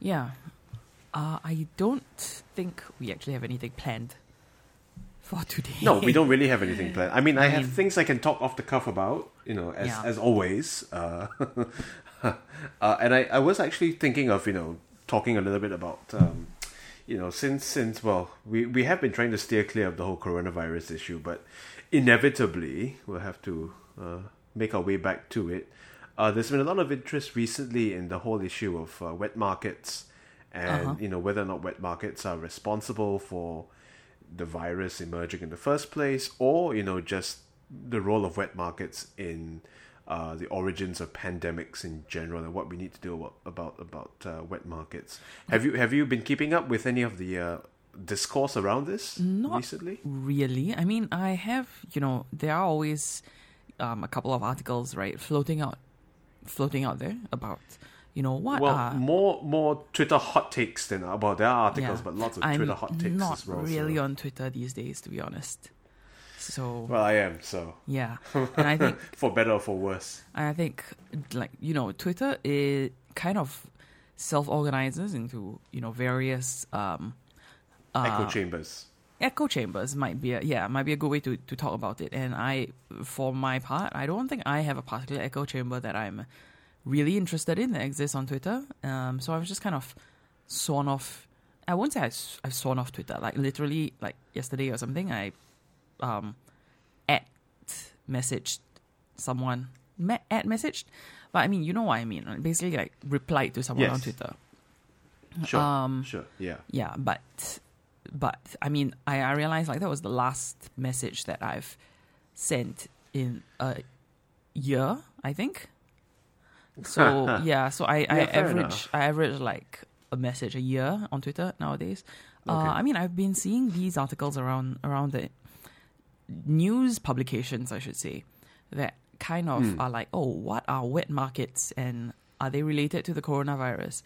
Yeah. Uh, I don't think we actually have anything planned for today. No, we don't really have anything planned. I mean, I, I have mean- things I can talk off the cuff about, you know, as Yeah. as always. Uh, uh, and I, I was actually thinking of, you know, talking a little bit about, um, you know, since since well, we we have been trying to steer clear of the whole coronavirus issue, but inevitably we'll have to uh, make our way back to it. Uh, there's been a lot of interest recently in the whole issue of uh, wet markets, and Uh-huh. you know whether or not wet markets are responsible for the virus emerging in the first place, or you know just the role of wet markets in uh, the origins of pandemics in general, and what we need to do about about, about uh, wet markets. Have you have you been keeping up with any of the uh, discourse around this Not recently? Really? I mean, I have, you know, there are always um, a couple of articles, right, floating out, floating out there about, you know, what Well, are more more Twitter hot takes than about there are articles, yeah. but lots of I'm Twitter hot takes not as well. really so. on Twitter these days, to be honest. So Well, I am so yeah, and I think for better or for worse. I think like you know Twitter it kind of self organizes into you know various um uh, Echo chambers. Echo chambers might be a, yeah might be a good way to, to talk about it. And I for my part I don't think I have a particular echo chamber that I'm really interested in that exists on Twitter. Um so I was just kind of sworn off I won't say I, I've sworn off Twitter. Like literally like yesterday or something I um at messaged someone me- at messaged. But I mean you know what I mean basically like replied to someone on Twitter. Sure, um, sure, yeah. yeah, but but I mean, I, I realized like that was the last message that I've sent in a year, I think. So yeah, so I, I Yeah, fair average enough. I average like a message a year on Twitter nowadays. Uh, I mean, I've been seeing these articles around around the news publications, I should say, that kind of Hmm. are like, oh, what are wet markets and are they related to the coronavirus?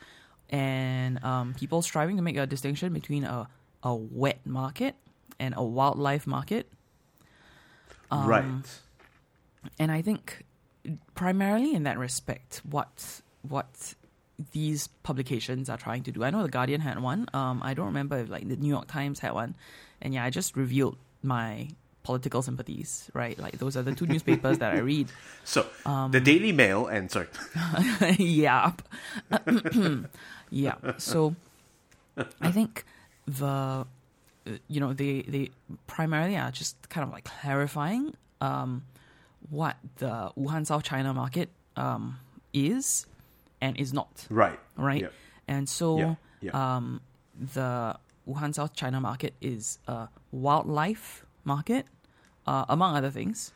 And um, people striving to make a distinction between a a wet market and a wildlife market. Um, right. And I think primarily in that respect, what what these publications are trying to do. I know the Guardian had one. Um, I don't remember if like the New York Times had one. And yeah, I just revealed my political sympathies, right? Like those are the two newspapers that I read. So um, the Daily Mail and sorry, yeah. yeah. So I think the uh, you know they they primarily are just kind of like clarifying um, what the Wuhan South China market um, is and is not, right, right? Yeah. And so Yeah, yeah. um, the Wuhan South China market is a wildlife market, uh, among other things.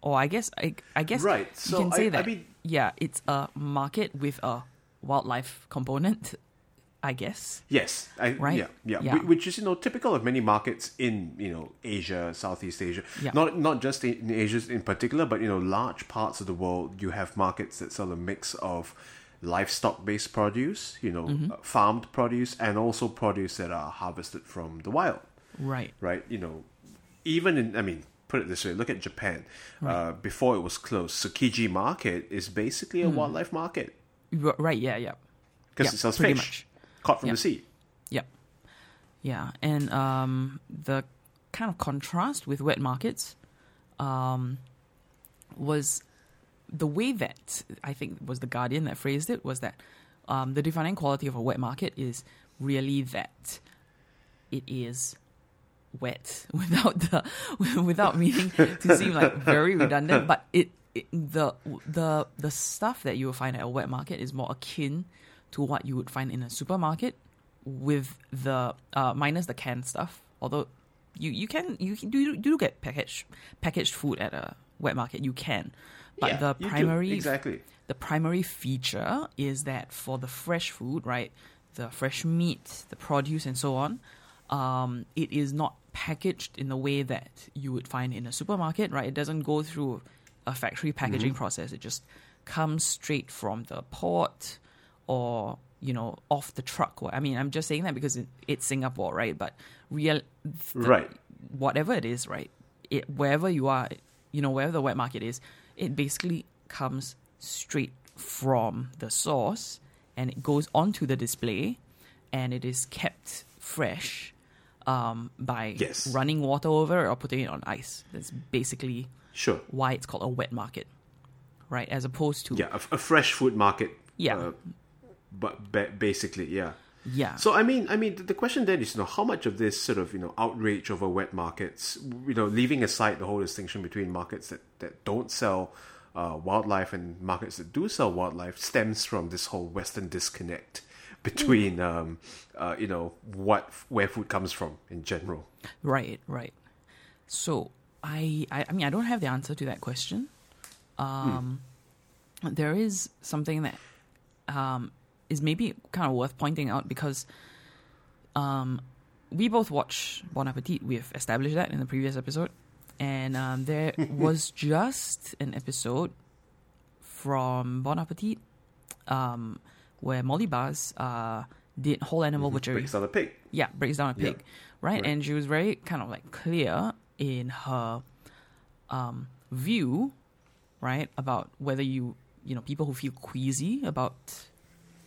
Or I guess I, I guess Right, you so can say I- I that. mean- yeah, it's a market with a wildlife component. I guess. Yes, I, Right? Yeah, yeah, Yeah. Wh- Which is you know typical of many markets in you know Asia, Southeast Asia. Yeah. Not not just in Asia in particular, but you know large parts of the world. You have markets that sell a mix of livestock based produce, you know, Mm-hmm. uh, farmed produce, and also produce that are harvested from the wild. Right. Right? You know, even in I mean. Put it this way: Look at Japan. Uh, before it was closed, Tsukiji Market is basically a wildlife market Right. Yeah. Yeah. because Yeah, it sells fish much. Caught from Yeah. the sea. Yep. Yeah, and um, the kind of contrast with wet markets um, was the way that I think was the Guardian that phrased it was that um, the defining quality of a wet market is really that it is wet without the without meaning to seem like very redundant, but it, it the the the stuff that you will find at a wet market is more akin to what you would find in a supermarket with the uh, minus the canned stuff. Although you you can you do do get packaged packaged food at a wet market, you can, but Yeah, the primary exactly. the primary feature is that for the fresh food, right, the fresh meat, the produce, and so on, um, it is not packaged in the way that you would find in a supermarket, right? It doesn't go through a factory packaging Mm-hmm. process. It just comes straight from the port or you know off the truck. I mean, I'm just saying that because it's Singapore, right? But real, the- Right. whatever it is, right? It wherever you are, you know, wherever the wet market is, it basically comes straight from the source and it goes onto the display, and it is kept fresh um, by Yes. running water over it or putting it on ice. That's basically Sure. why it's called a wet market, right? As opposed to Yeah, a, a fresh food market. Yeah. uh, but ba- basically, yeah. yeah. So I mean, I mean, the- question then is, you know, how much of this sort of you know outrage over wet markets, you know, leaving aside the whole distinction between markets that that don't sell uh, wildlife and markets that do sell wildlife, stems from this whole Western disconnect between, um, uh, you know, what where food comes from in general. Right, right. So I, I, I mean, I don't have the answer to that question. Um, There is something that um, is maybe kind of worth pointing out because um, we both watch Bon Appetit. We've established that in the previous episode, and um, there was just an episode from Bon Appetit um, where Molly Baz uh, did whole animal butchery Breaks down a pig. yeah breaks down a Yeah. pig right? Right. and she was very kind of like clear in her um view right about whether you you know people who feel queasy about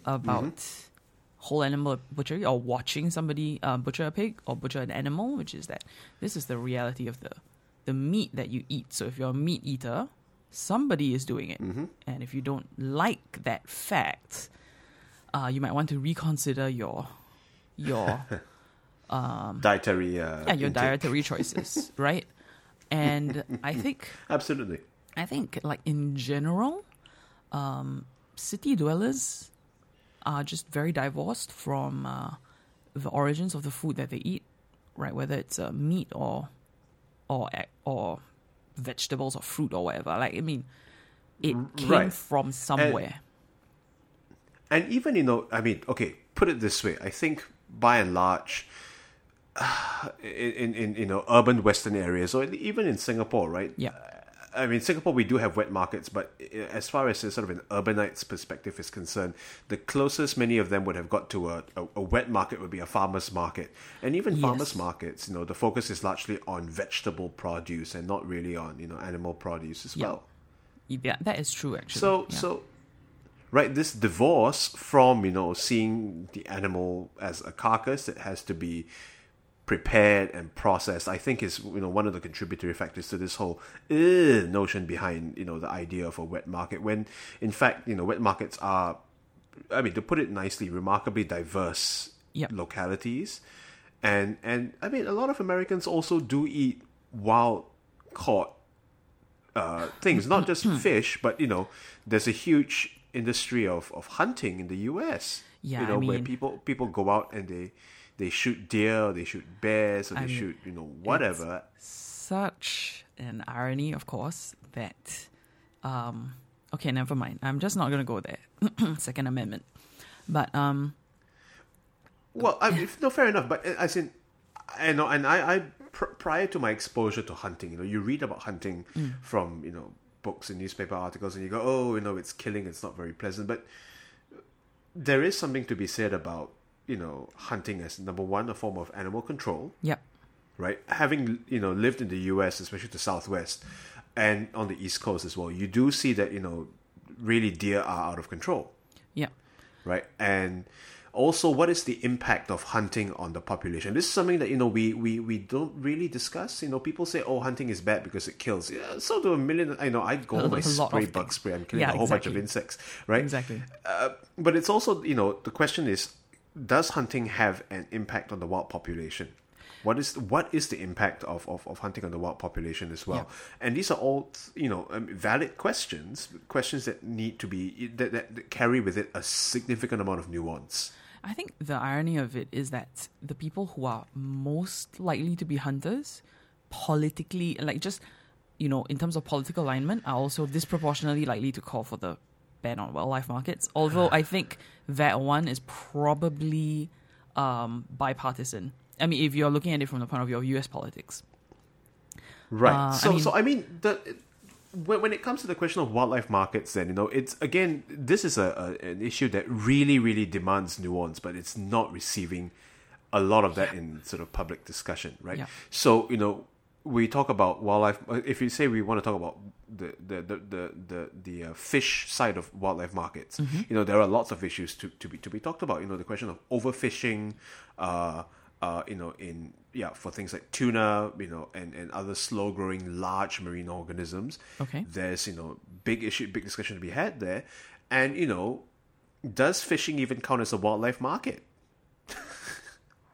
about Mm-hmm. whole animal butchery or watching somebody uh, butcher a pig or butcher an animal which is that this is the reality of the the meat that you eat so if you're a meat eater somebody is doing it Mm-hmm. and if you don't like that fact uh, you might want to reconsider your your Dietary. Uh, yeah, your intake. dietary choices, right? And I think Absolutely. I think like in general, um, city dwellers are just very divorced from uh, the origins of the food that they eat, right? Whether it's uh, meat or or or vegetables or fruit or whatever. Like I mean, it came right. from somewhere. And even, you know, I mean, okay, put it this way. I think by and large, in, in, you know, urban Western areas, or even in Singapore, right? yeah, I mean, Singapore, we do have wet markets, but as far as a sort of an urbanite's perspective is concerned, the closest many of them would have got to a, a, a wet market would be a farmer's market. And even farmer's markets, you know, the focus is largely on vegetable produce and not really on, you know, animal produce as Yeah. well. yeah, that is true actually. So yeah. so right, this divorce from, you know, seeing the animal as a carcass that has to be prepared and processed, I think is you know one of the contributory factors to this whole "Ugh" notion behind you know the idea of a wet market. When in fact you know wet markets are, I mean to put it nicely, remarkably diverse Yep. localities, and and I mean a lot of Americans also do eat wild caught uh, things, not just fish, but you know, there's a huge industry of, of hunting in the U.S. Yeah, you I know, where people people go out and they they shoot deer, or they shoot bears, or they I mean, shoot you know whatever. such an irony, of course, that um okay, never mind. I'm just not gonna go there. Second Amendment. But um Well, I mean, no, fair enough. But uh, as in, I know, and I, I pr- prior to my exposure to hunting, you know, you read about hunting from you know books and newspaper articles, and you go, oh, you know, it's killing, it's not very pleasant. But there is something to be said about you know hunting as number one a form of animal control, yep. right? Having you know lived in the U.S., especially the Southwest, and on the East Coast as well, you do see that you know really deer are out of control Yeah. right? And also, what is the impact of hunting on the population? This is something that you know we, we, we don't really discuss. You know, people say, "Oh, hunting is bad because it kills." Yeah, so do a million. I know. I go A home, I lot of spray things. bug spray. I'm killing Yeah, a whole bunch of insects, right? Exactly. Uh, but it's also, you know, the question is, does hunting have an impact on the wild population? What is what is the impact of, of, of hunting on the wild population as well? And these are all, you know, um, valid questions, questions that need to be that, that, that carry with it a significant amount of nuance. I think the irony of it is that the people who are most likely to be hunters, politically, like just, you know, in terms of political alignment, are also disproportionately likely to call for the ban on wildlife markets. Although I think that one is probably um, bipartisan. I mean, if you're looking at it from the point of view of US politics. Right. Uh, I so, mean- so I mean, the when, when it comes to the question of wildlife markets, then you know, it's again, this is a, a an issue that really, really demands nuance, but it's not receiving a lot of that in sort of public discussion, right? Yeah. So, you know, we talk about wildlife, uh, if you say we want to talk about the the the the the, the uh, fish side of wildlife markets, you know there are lots of issues to, to be to be talked about. You know the question of overfishing, uh, uh, you know in yeah for things like tuna, you know, and and other slow growing large marine organisms. Okay. There's you know big issue, big discussion to be had there, and you know, does fishing even count as a wildlife market?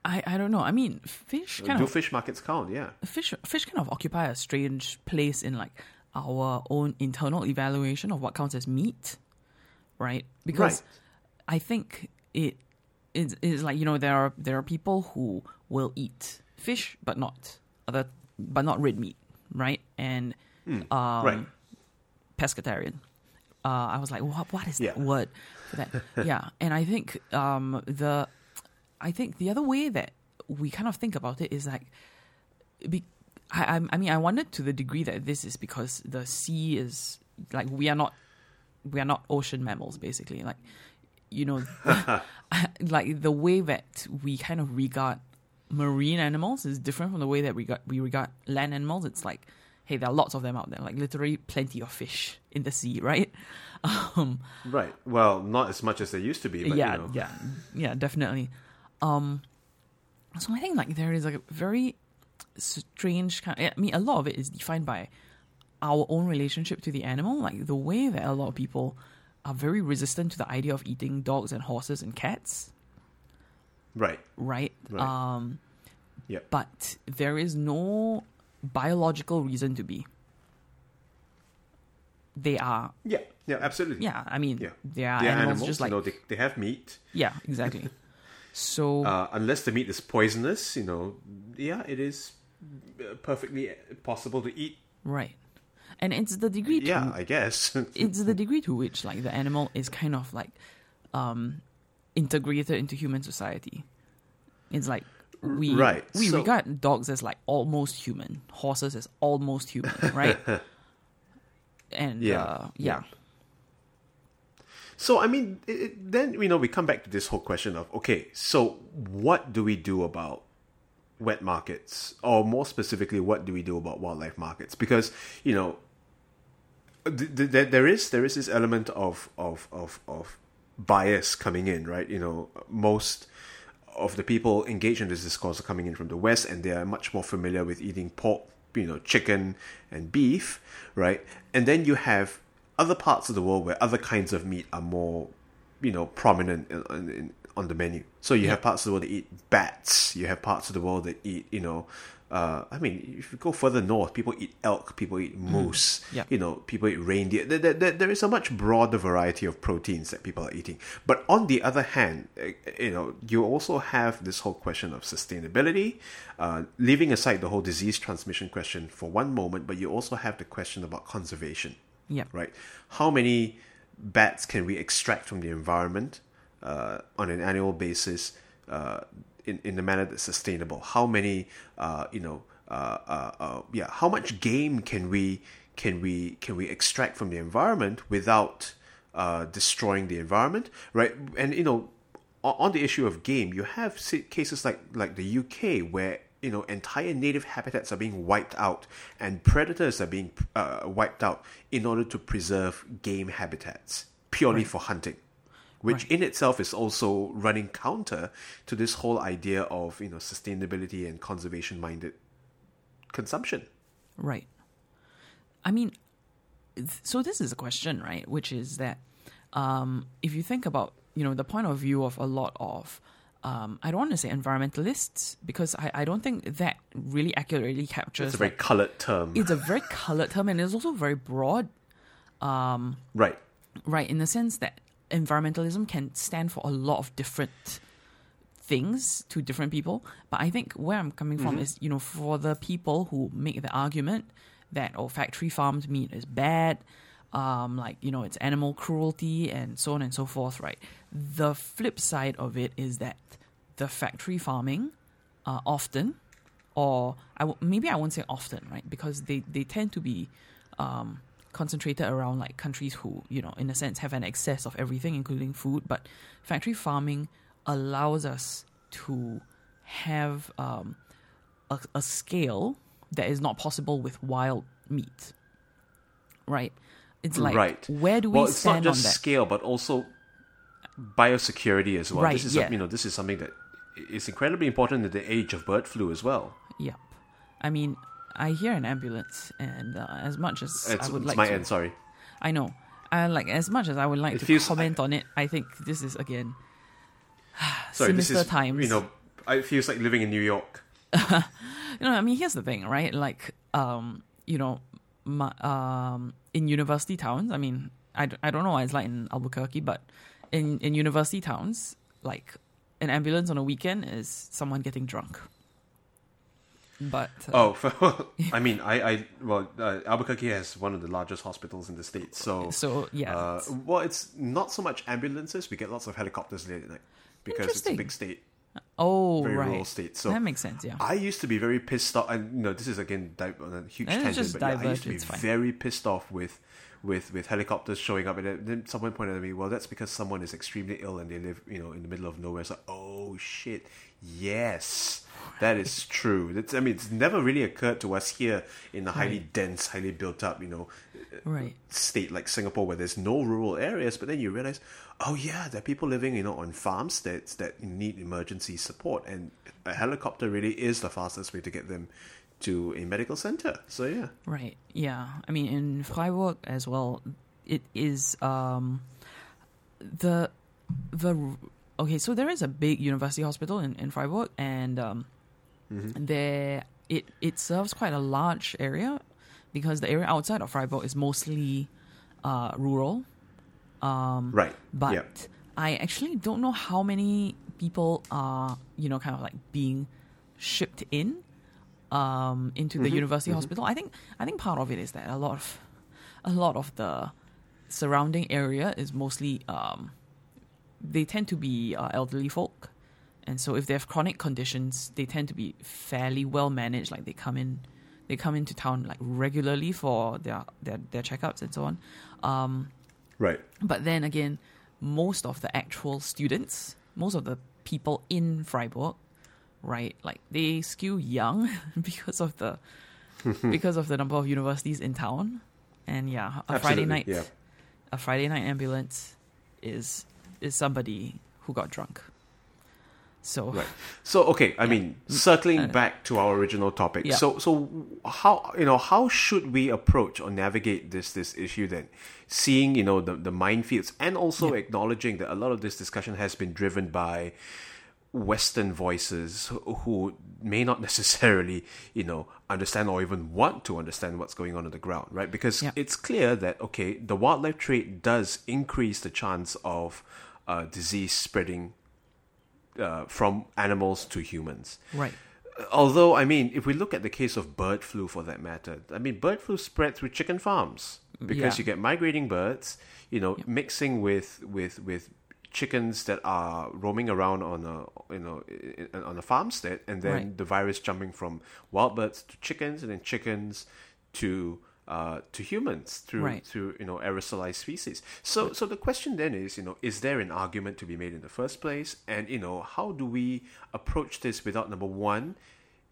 I, I don't know. I mean, fish kind Do of fish markets count? Yeah. fish fish kind of occupy a strange place in like our own internal evaluation of what counts as meat, right? Because Right. I think it is is like you know there are there are people who will eat fish but not other but not red meat, right? And um, right. pescatarian. Uh, I was like, what? What is that Yeah. word for that? yeah, and I think um, the, I think the other way that we kind of think about it is like, be, I, I, mean, I wondered to the degree that this is because the sea is like we are not, we are not ocean mammals, basically. Like, you know, like the way that we kind of regard marine animals is different from the way that we got we regard land animals. It's like, hey, there are lots of them out there, like literally plenty of fish in the sea, right? Um, Right. Well, not as much as there used to be, but yeah, you know. yeah, yeah, definitely. Um, so I think like there is like a very strange kind. I mean, a lot of it is defined by our own relationship to the animal, like the way that a lot of people are very resistant to the idea of eating dogs and horses and cats, Right. right? Right. Um, Yep. but there is no biological reason to be. They are, Yeah. Yeah. Absolutely. yeah. I mean, Yeah. they are They are animals, animals. just like you know, they, they have meat. yeah, exactly. So Uh, unless the meat is poisonous, you know, yeah, it is uh, perfectly possible to eat. right, and it's the degree to Yeah, I guess. it's the degree to which like the animal is kind of like um integrated into human society. It's like we Right, we so- regard dogs as like almost human, horses as almost human, right? and Yeah, uh, yeah, So I mean, it, it- then you know we come back to this whole question of okay, so what do we do about wet markets, or more specifically, what do we do about wildlife markets? Because you know, th- th- there is there is this element of of of of bias coming in, right? You know, most of the people engaged in this discourse are coming in from the west, and they are much more familiar with eating pork, you know, chicken and beef, right? And then you have other parts of the world where other kinds of meat are more, you know, prominent in, in, in, on the menu. So you have parts of the world that eat bats. You have parts of the world that eat, you know, uh, I mean, if you go further north, people eat elk, people eat moose, Yep. you know, people eat reindeer. There, there, there- there is a much broader variety of proteins that people are eating. But on the other hand, eh, you know, you also have this whole question of sustainability, uh, leaving aside the whole disease transmission question for one moment, but you also have the question about conservation yeah, right? How many bats can we extract from the environment uh, on an annual basis uh, in in a manner that's sustainable? How many, uh, you know, uh, uh, uh, yeah, how much game can we can we can we extract from the environment without destroying the environment, right? And you know, on on the issue of game, you have cases like like the UK where you know entire native habitats are being wiped out and predators are being uh, wiped out in order to preserve game habitats purely for hunting which Right. in itself is also running counter to this whole idea of you know sustainability and conservation minded consumption right. I mean, th- so this is a question, right? Which is that um, if you think about, you know, the point of view of a lot of, um, I don't want to say environmentalists because I, I don't think that really accurately captures. it's a very like- colored term it's a very colored term and it's also very broad, right right? In the sense that environmentalism can stand for a lot of different things to different people. But I think where I'm coming from is, you know, for the people who make the argument that oh, factory farmed meat is bad, um, like you know, it's animal cruelty and so on and so forth, right? The flip side of it is that the factory farming, uh, often, or I w- maybe I won't say often, right? Because they they tend to be um, concentrated around like countries who, you know, in a sense, have an excess of everything, including food. But factory farming allows us to have um, a, a scale that is not possible with wild meat. Right? It's like right. where do we well, it's not just scale, but also biosecurity as well. Right, This is yeah. you know this is something that is incredibly important in the age of bird flu as well. Yep. I mean, I hear an ambulance, and uh, as much as It's, I would it's like my to, end. Sorry. I know. I like as much as I would like It to feels- comment on it. I think this is again Sorry. sinister this is times. you know. It feels like living in New York. you know, I mean, here's the thing, right? Like, um, you know, my, um, in university towns, I mean, I, I don't know what it's like in Albuquerque, but in, in university towns, like, an ambulance on a weekend is someone getting drunk. But uh, Oh, I mean, I, I well, uh, Albuquerque has one of the largest hospitals in the state, so so yeah, Uh, well, it's not so much ambulances. We get lots of helicopters late at night because it's a big state, oh very right, rural state. So that makes sense. Yeah, I used to be very pissed off, and you know, this is again di- on a huge Eh, tangent, but yeah, I used to be very pissed off with, with, with helicopters showing up, and then- someone pointed at me, well, that's because someone is extremely ill and they live, you know, in the middle of nowhere. It's like, oh shit, yes, that is true. That's, I mean, it's never really occurred to us here in a highly dense, highly built up, you know, right. state like Singapore where there's no rural areas, but then you realize, oh yeah, there are people living, you know, on farmsteads that need emergency support, and a helicopter really is the fastest way to get them to a medical center. So yeah, Right. Yeah. I mean, in Freiburg as well, it is um, the the okay. So there is a big university hospital in, in Freiburg, and um, there it it serves quite a large area because the area outside of Freiburg is mostly uh, rural. Um, right, but yeah, I actually don't know how many people are, you know, kind of like being shipped in um, into the university hospital. I think I think part of it is that a lot of a lot of the surrounding area is mostly um, they tend to be uh, elderly folk, and so if they have chronic conditions, they tend to be fairly well managed. Like they come in, they come into town like regularly for their their, their checkups and so on. Um, right, but then again, most of the actual students, most of the people in Freiburg, right, like they skew young because of the because of the number of universities in town. And yeah, a Friday night yeah. a Friday night ambulance is is somebody who got drunk. So Right. So okay, I mean, circling Uh, back to our original topic. yeah. So so how you know how should we approach or navigate this this issue then? Seeing you know the the minefields and also acknowledging that a lot of this discussion has been driven by Western voices who- may not necessarily, you know, understand or even want to understand what's going on on the ground, right? Because Yeah. it's clear that okay, the wildlife trade does increase the chance of uh, disease spreading uh, from animals to humans. right. Although, I mean, if we look at the case of bird flu for that matter, I mean, bird flu spread through chicken farms because Yeah. you get migrating birds, you know, mixing with with with chickens that are roaming around on a you know on a farmstead, and then Right. the virus jumping from wild birds to chickens, and then chickens to uh, to humans through Right. through you know aerosolized species. So so the question then is you know is there an argument to be made in the first place, and you know how do we approach this without number one,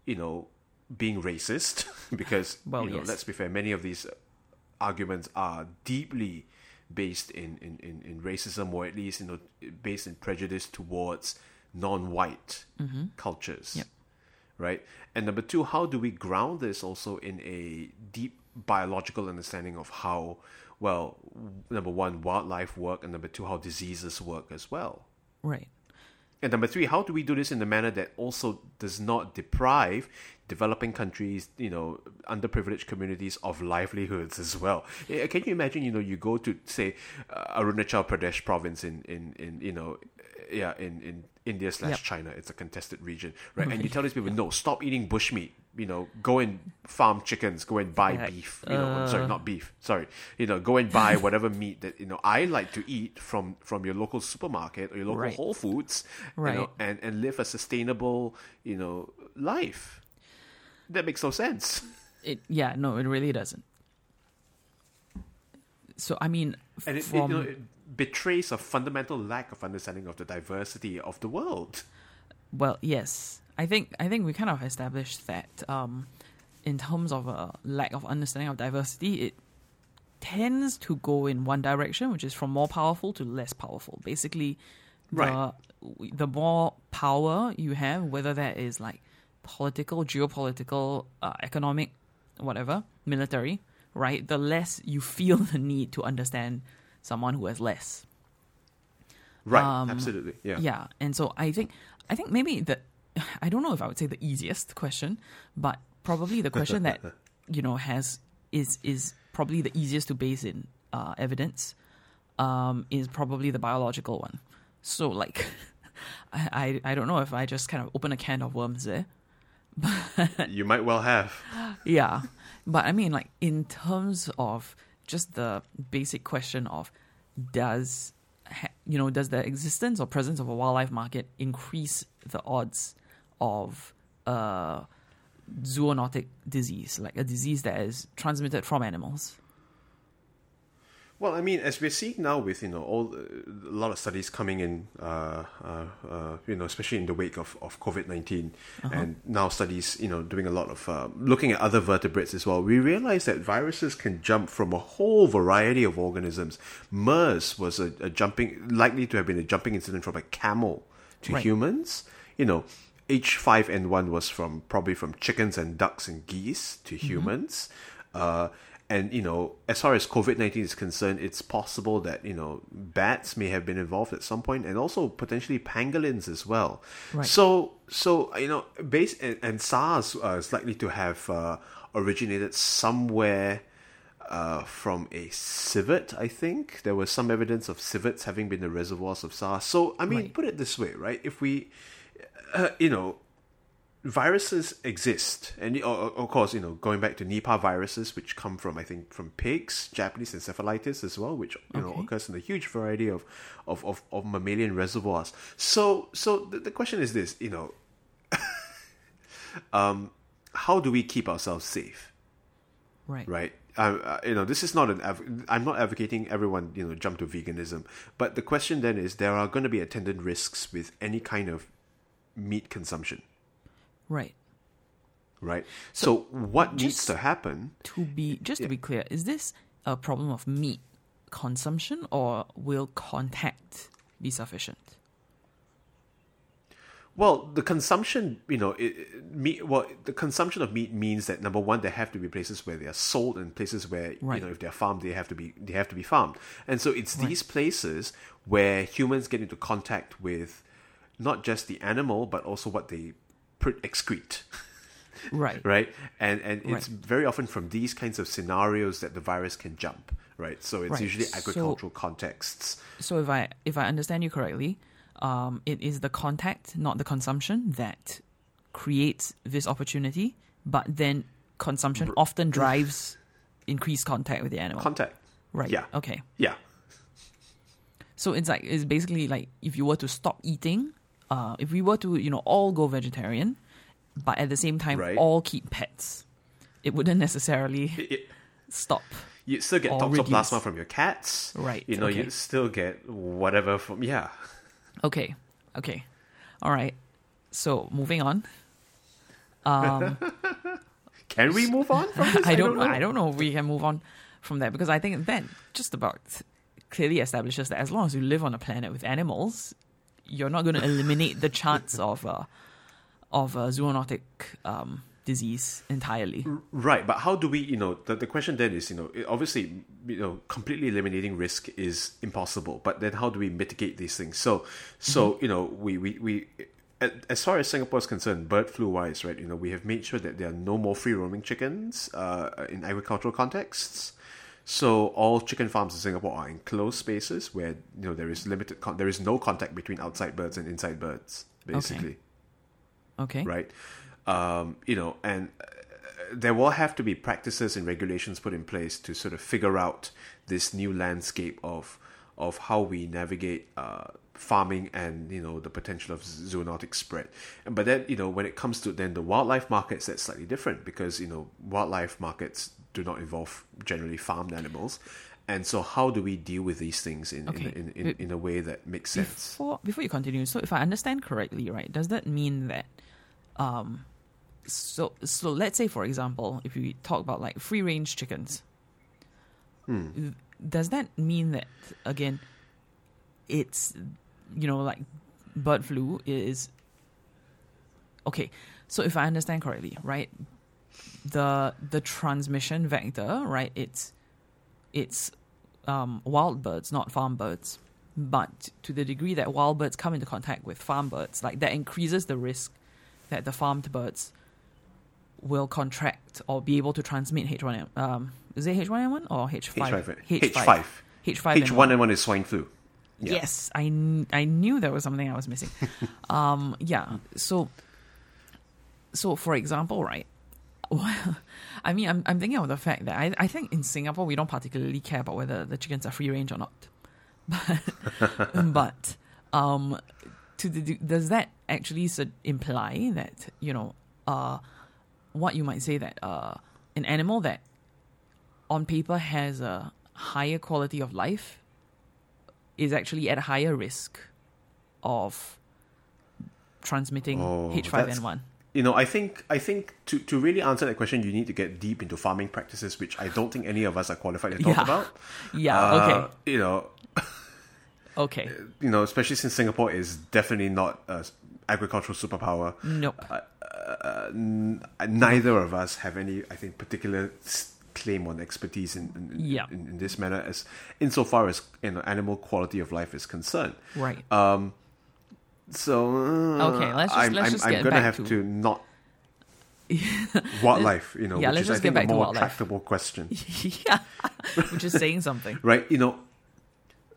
you know, being racist because Well, you know yes. let's be fair, many of these arguments are deeply based in, in, in, in racism or at least you know based in prejudice towards non-white cultures Mm-hmm. Yep. right and number two how do we ground this also in a deep biological understanding of how well number one wildlife work and number two how diseases work as well Right. and number three, how do we do this in a manner that also does not deprive developing countries, you know, underprivileged communities of livelihoods as well? Eh, Can you imagine, you know, you go to say uh, Arunachal Pradesh province in, in, in you know, eh, yeah, in, in India slash Yep. China, it's a contested region, right? And you tell these people, no, stop eating bushmeat. You know, go and farm chickens. Go and buy Yeah, beef. You know, sorry, uh, not beef. Sorry, you know, go and buy whatever meat that you know I like to eat from from your local supermarket or your local Right. Whole Foods, you Right. know, and and live a sustainable, you know, life. That makes no sense. It yeah, no, it really doesn't. So I mean, And it, it, you know, it betrays a fundamental lack of understanding of the diversity of the world. Well, yes. I think I think we kind of established that um, in terms of a lack of understanding of diversity, it tends to go in one direction, which is from more powerful to less powerful. Basically, Right. the the more power you have, whether that is like political, geopolitical, uh, economic, whatever, military, right? The less you feel the need to understand someone who has less. Right. Um, Absolutely. Yeah. Yeah, and so I think I think maybe the I don't know if I would say the easiest question, but probably the question that you know has is is probably the easiest to base in uh, evidence um, is probably the biological one. So like, I, I I don't know if I just kind of open a can of worms there. You might well have. Yeah, but I mean like in terms of just the basic question of does you know does the existence or presence of a wildlife market increase the odds of a zoonotic disease like a disease that is transmitted from animals Well, I mean, as we're seeing now with you know all a lot of studies coming in, uh, uh, uh, you know, especially in the wake of, of COVID 19 and now studies, you know, doing a lot of uh, looking at other vertebrates as well. We realize that viruses can jump from a whole variety of organisms. MERS was a, a jumping, likely to have been a jumping incident from a camel to Right. humans. You know, H5N1 was from probably from chickens and ducks and geese to humans. Uh, and you know, as far as COVID nineteen is concerned, it's possible that you know bats may have been involved at some point, and also potentially pangolins as well. Right. So, so you know, base and, and SARS uh, is likely to have uh, originated somewhere uh, from a civet. I think there was some evidence of civets having been the reservoirs of SARS. So, I mean, Right. put it this way, right? If we, uh, you know, viruses exist, and of course, you know, going back to Nipah viruses, which come from I think from pigs, Japanese encephalitis as well, which you know occurs in a huge variety of of, of, of mammalian reservoirs. So, so the, the question is this, you know, um, how do we keep ourselves safe? right right? Uh, uh, you know, this is not an. I'm not advocating everyone you know jump to veganism, but the question then is there are going to be attendant risks with any kind of meat consumption, right right? So, what needs to happen? to be just to be clear is this a problem of meat consumption or will contact be sufficient Well, the consumption, you know, it, meat. Well, the consumption of meat means that number one, there have to be places where they are sold, and places where Right. you know, if they're farmed, they have to be they have to be farmed. And so it's these places where humans get into contact with not just the animal, but also what they excrete. right right? And and it's Right. very often from these kinds of scenarios that the virus can jump, right? So it's Right. usually So- agricultural contexts. So if I if I understand you correctly, um, it is the contact, not the consumption, that creates this opportunity. But then consumption often drives increased contact with the animal. Contact. right. Yeah. Okay. Yeah. So it's like it's basically like if you were to stop eating, uh, if we were to you know all go vegetarian, but at the same time Right. all keep pets, it wouldn't necessarily It- it- stop. you still get toxoplasma from your cats. Right, You know, okay. you still get whatever from yeah. Okay. Okay. All right. So moving on. Um, Can we move on from this? I don't know. I don't know if we can move on from there because I think that just about clearly establishes that as long as you live on a planet with animals, you're not going to eliminate the chance of uh, of a zoonotic um, disease entirely. Right, but how do we, you know, the, the question then is, you know, obviously, you know, completely eliminating risk is impossible, but then how do we mitigate these things? So, so, you know, we, we, we, as far as Singapore is concerned, bird flu wise, right, you know, we have made sure that there are no more free roaming chickens uh, in agricultural contexts. So all chicken farms in Singapore are enclosed spaces where you know there is limited, con- there is no contact between outside birds and inside birds, basically Okay. right? Um, you know, and uh, there will have to be practices and regulations put in place to sort of figure out this new landscape of of how we navigate uh, farming and you know the potential of zoonotic spread. But then you know when it comes to then the wildlife markets, that's slightly different because you know wildlife markets do not involve generally farmed animals. And so, how do we deal with these things in Okay. in, in, in, in a way that makes sense? Before before you continue, so if I understand correctly, right, does that mean that um, so so let's say for example, if we talk about like free range chickens, does that mean that again, it's you know like bird flu is okay. So if I understand correctly, right, the the transmission vector, right, it's it's um, wild birds, not farm birds. But to the degree that wild birds come into contact with farm birds, like that increases the risk that the farmed birds will contract or be able to transmit H1N. Um, is it H1N1 or H5? H5. H5. H1N1 is swine flu. Yeah. Yes, I, kn- I knew there was something I was missing. um, yeah, so so for example, right? Well, I mean, I'm I'm thinking of the fact that I I think in Singapore we don't particularly care about whether the chickens are free range or not, but but um, to the does that actually imply that you know uh what you might say that uh an animal that on paper has a higher quality of life is actually at a higher risk of transmitting Oh, H5N1. You know, I think I think to, to really answer that question, you need to get deep into farming practices, which I don't think any of us are qualified to talk Yeah. about. Yeah, Uh, okay. You know, Okay. you know, especially since Singapore is definitely not a agricultural superpower. Nope. Uh, n- neither of us have any, I think, particular claim on expertise in in, in- Yeah. in, in this manner, as insofar as you know, animal quality of life is concerned. Right. Um, so uh, Okay, let's just- I'm, let's I'm, just I'm get gonna back have to- to, not wildlife, you know, Yeah, which let's is I think get a back to more tractable question, yeah. Which is saying something. right? You know,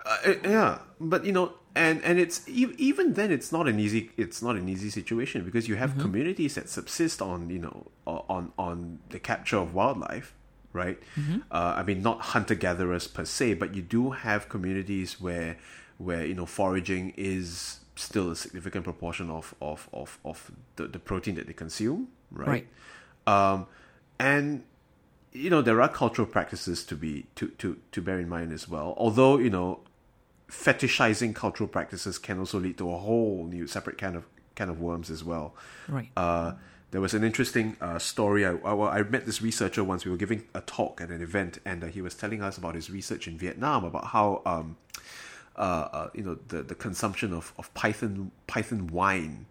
uh, yeah, but you know, and and it's even then it's not an easy it's not an easy situation because you have Mm-hmm. communities that subsist on you know on on the capture of wildlife right Mm-hmm. uh, i mean not hunter gatherers per se but you do have communities where where you know foraging is still a significant proportion of of of, of the, the protein that they consume right, Um, and you know there are cultural practices to be to to to bear in mind as well although you know fetishizing cultural practices can also lead to a whole new separate kind of kind of worms as well Right. uh, there was an interesting uh, story. I, I, I met this researcher once. We were giving a talk at an event, and uh, he was telling us about his research in Vietnam about how, um, uh, uh, you know, the, the consumption of, of python python wine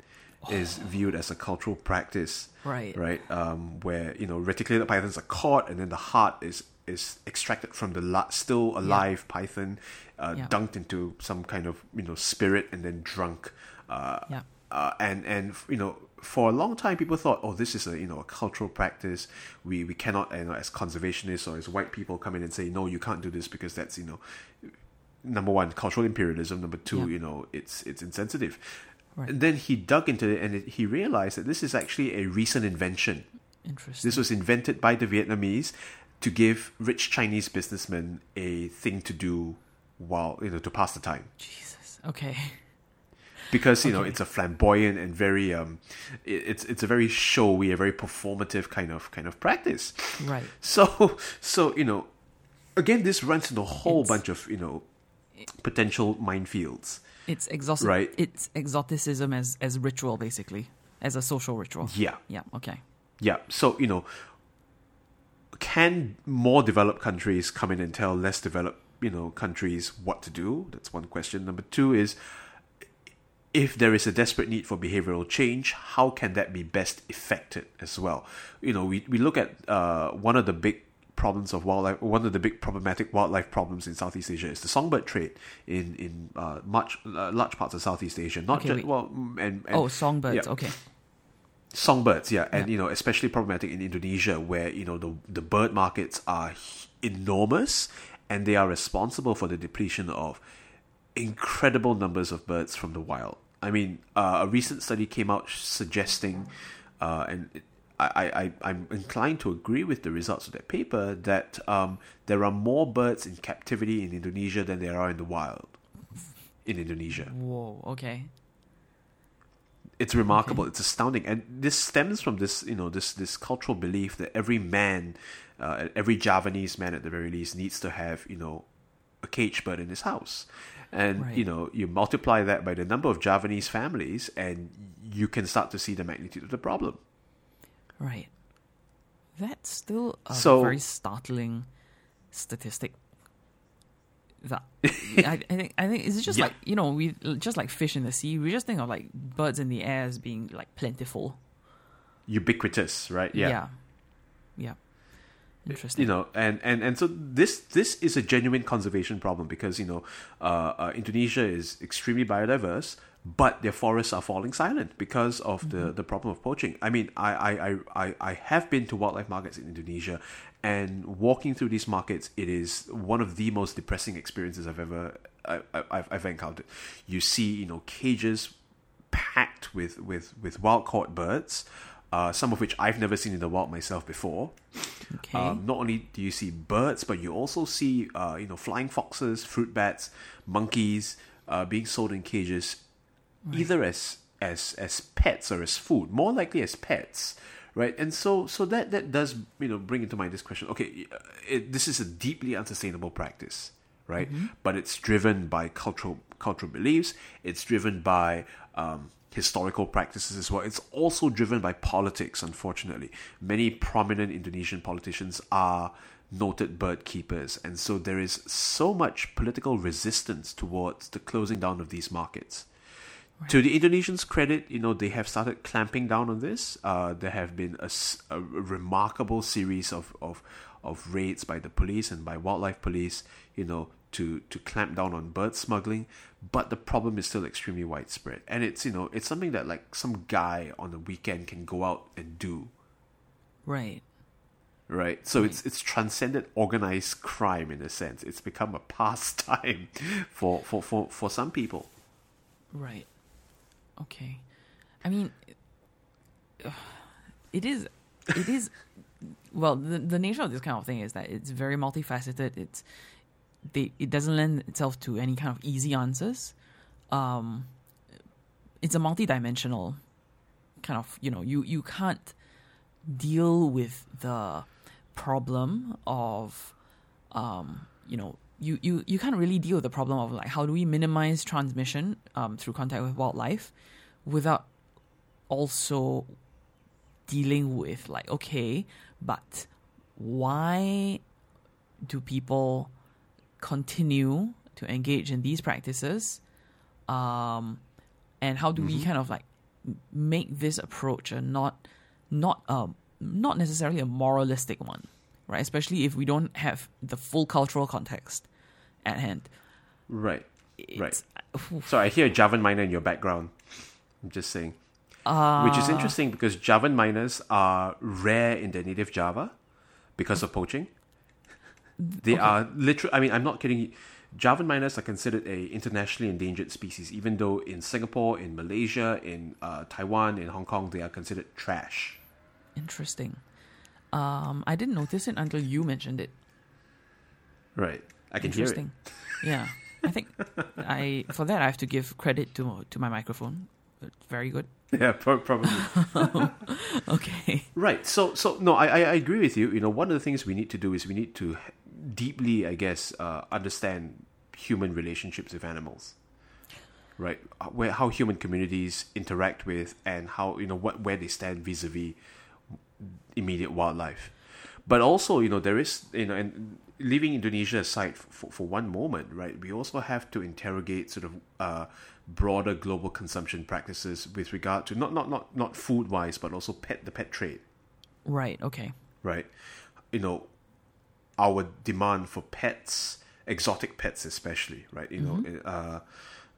is viewed as a cultural practice, Right. Right, um, where you know reticulated pythons are caught, and then the heart is is extracted from the la- still alive python, uh, Yeah. dunked into some kind of you know spirit, and then drunk. Uh, Yeah. uh, and and you know for a long time people thought oh this is a you know a cultural practice we we cannot you know as conservationists or as white people come in and say no you can't do this because that's you know number one cultural imperialism number two Yeah. you know it's it's insensitive Right. and then he dug into it and it, he realized that this is actually a recent invention Interesting. this was invented by the Vietnamese to give rich Chinese businessmen a thing to do while you know to pass the time Jesus. Okay. because you know it's a flamboyant and very um it, it's it's a very showy a very performative kind of kind of practice Right. so so you know again this runs into a whole It's- bunch of you know potential minefields It's exotic. Right. It's exoticism as as ritual, basically, as a social ritual. yeah Yeah. Okay. yeah so you know can more developed countries come in and tell less developed you know countries what to do that's one question number two is if there is a desperate need for behavioral change, how can that be best effected as well? You know, we, we look at uh, one of the big problems of wildlife, one of the big problematic wildlife problems in Southeast Asia is the songbird trade in in uh, much uh, large parts of Southeast Asia. Not Okay, just wait. well, mm, and, and oh, songbirds. yeah. Okay. songbirds yeah and Yeah. you know especially problematic in indonesia where you know the the bird markets are enormous and they are responsible for the depletion of incredible numbers of birds from the wild i mean uh, a recent study came out suggesting uh, and it, I, I, I'm inclined to agree with the results of that paper that um, there are more birds in captivity in Indonesia than there are in the wild in Indonesia Whoa. Okay. it's remarkable it's astounding and this stems from this you know this this cultural belief that every man uh, every javanese man at the very least needs to have you know a cage bird in his house and Right. you know you multiply that by the number of javanese families and you can start to see the magnitude of the problem Right. That's still a So- very startling statistic. That I, I think I think it's just Yeah. like you know we just like fish in the sea. We just think of like birds in the air as being like plentiful. Ubiquitous, right? Yeah. Yeah. Yeah. Interesting. you know and, and and so this this is a genuine conservation problem because you know uh, uh, Indonesia is extremely biodiverse but their forests are falling silent because of the, the problem of poaching. I mean, I, I, I, I, I have been to wildlife markets in Indonesia and walking through these markets, it is one of the most depressing experiences I've ever I, I, I've, I've encountered. You see, you know, cages packed with, with, with wild caught birds, uh, some of which I've never seen in the wild myself before. okay. Um, not only do you see birds, but you also see, uh, you know, flying foxes, fruit bats, monkeys uh, being sold in cages, either as as as pets or as food. More likely as pets, right? And so so that that does you know bring into mind this question. Okay, uh, it, this is a deeply unsustainable practice, right? But it's driven by cultural cultural beliefs. It's driven by um, historical practices as well. It's also driven by politics, unfortunately. Many prominent Indonesian politicians are noted bird keepers, and so there is so much political resistance towards the closing down of these markets. To the Indonesians' credit, you know they have started clamping down on this. Uh, there have been a remarkable series of, of of raids by the police and by wildlife police, you know, to to clamp down on bird smuggling. But the problem is still extremely widespread, and it's you know it's something that like some guy on the weekend can go out and do, right. right? So it's it's transcended organized crime in a sense. It's become a pastime for for for, for some people. Right. Okay. I mean, it is. It is. Well, the the nature of this kind of thing is that it's very multifaceted. It's they. It doesn't lend itself to any kind of easy answers. Um, it's a multidimensional kind of. You know, you you can't deal with the problem of um, you know, you, you, you can't really deal with the problem of like how do we minimize transmission um, through contact with wildlife without also dealing with like okay, but why do people continue to engage in these practices? Um, and how do we kind of like make this approach a not not um not necessarily a moralistic one, right? Especially if we don't have the full cultural context at hand. Right. Right. Oof, So I hear Javan myna in your background. I'm just saying. Which is interesting because Javan mynas are rare in their native Java because of poaching. They are literally, I mean, I'm not kidding. you. Javan mynas are considered a internationally endangered species, even though in Singapore, in Malaysia, in uh, Taiwan, in Hong Kong, they are considered trash. Interesting. Um, I didn't notice it until you mentioned it. Right. I can hear it. Interesting. Yeah, I think I for that I have to give credit to to my microphone. It's very good. Yeah, pro- probably. Okay. Right. So, so no, I, I I agree with you. You know, one of the things we need to do is we need to deeply, I guess, uh, understand human relationships with animals. Right. Uh, Where how human communities interact with and how you know what where they stand vis-a-vis immediate wildlife. But also, you know, there is you know, and leaving Indonesia aside for, for one moment, right? We also have to interrogate sort of uh, broader global consumption practices with regard to not not not not food wise, but also pet the pet trade, Right. Okay. right? You know, our demand for pets, exotic pets especially, right? You know, uh,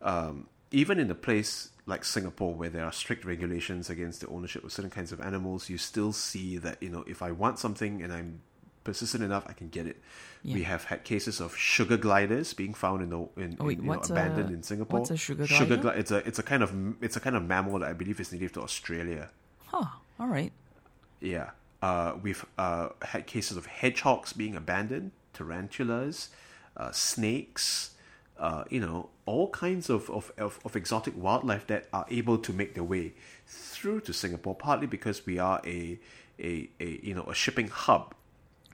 um, even in a place like Singapore where there are strict regulations against the ownership of certain kinds of animals, you still see that you know if I want something and I'm persistent enough, I can get it. We have had cases of sugar gliders being found in the in, Oh, wait, in, you know, abandoned a- in Singapore. what's a sugar Sugar glider? it's a it's a kind of it's a kind of mammal that I believe is native to Australia. Huh. All right. Yeah. Uh, we've uh, had cases of hedgehogs being abandoned, tarantulas, uh, snakes, uh, you know, all kinds of, of, of, of exotic wildlife that are able to make their way through to Singapore, partly because we are a, a, a you know, a shipping hub,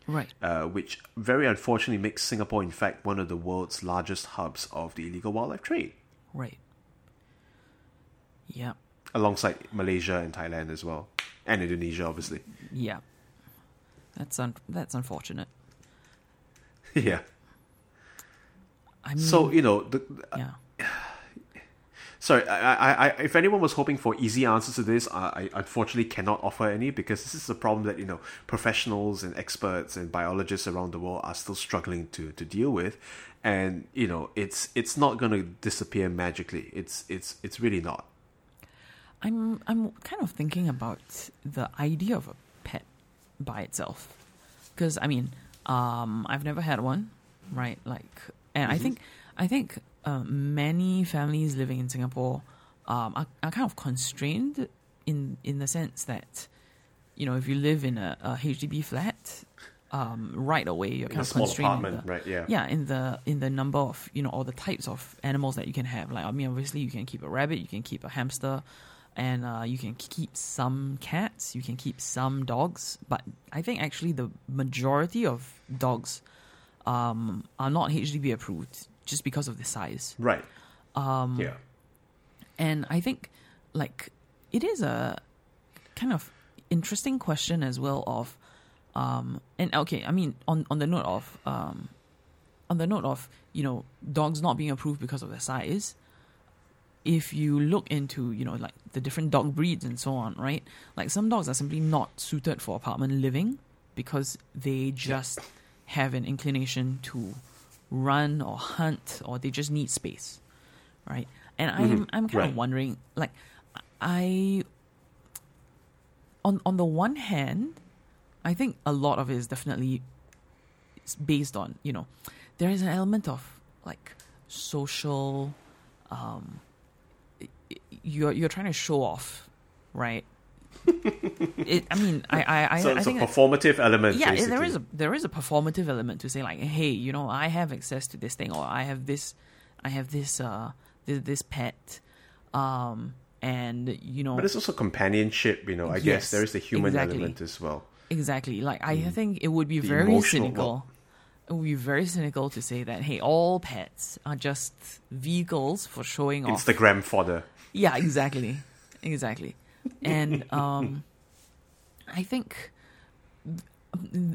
Right. uh, which very unfortunately makes Singapore, in fact, one of the world's largest hubs of the illegal wildlife trade, Right. Yeah. alongside Malaysia and Thailand as well. and Indonesia, obviously. Yeah, that's un- that's unfortunate. yeah. I mean, So you know, the, yeah, sorry, I, I, I, if anyone was hoping for easy answers to this, I, I unfortunately cannot offer any because this is a problem that you know professionals and experts and biologists around the world are still struggling to to deal with, and you know, it's it's not going to disappear magically. It's it's it's really not. I'm I'm kind of thinking about the idea of a pet by itself, because I mean, um, I've never had one, right? Like, and I think I think uh, many families living in Singapore um, are, are kind of constrained in in the sense that you know if you live in a, a HDB flat, um, right away you're In kind a of small constrained. in apartment, the- right? Yeah. yeah in the in the number of you know all the types of animals that you can have like i mean obviously you can keep a rabbit you can keep a hamster and uh, you can keep some cats you can keep some dogs but i think actually the majority of dogs um, are not hdb approved just because of the size Right. um, yeah. and I think like it is a kind of interesting question as well of um and okay, I mean on on the note of um on the note of, you know, dogs not being approved because of their size, if you look into, you know, like the different dog breeds and so on, right? Like some dogs are simply not suited for apartment living because they just have an inclination to run or hunt or they just need space. Right? And I'm I'm kind Right. of wondering like I on on the one hand, I think a lot of it is definitely based on, you know, there is an element of like social um you're you're trying to show off, right? It, I mean, I I, I, so I it's a think that- performative element. yeah, basically. there is a there is a performative element to say like, hey, you know, I have access to this thing, or I have this, I have this uh this, this pet, um, and you know, But it's also companionship, you know. I Yes, guess there is the human exactly. element as well. Exactly. Like I think it would be Mm. The very cynical. It would be very cynical to say that hey, all pets are just vehicles for showing off. Instagram fodder. Yeah, exactly, exactly. And um, I think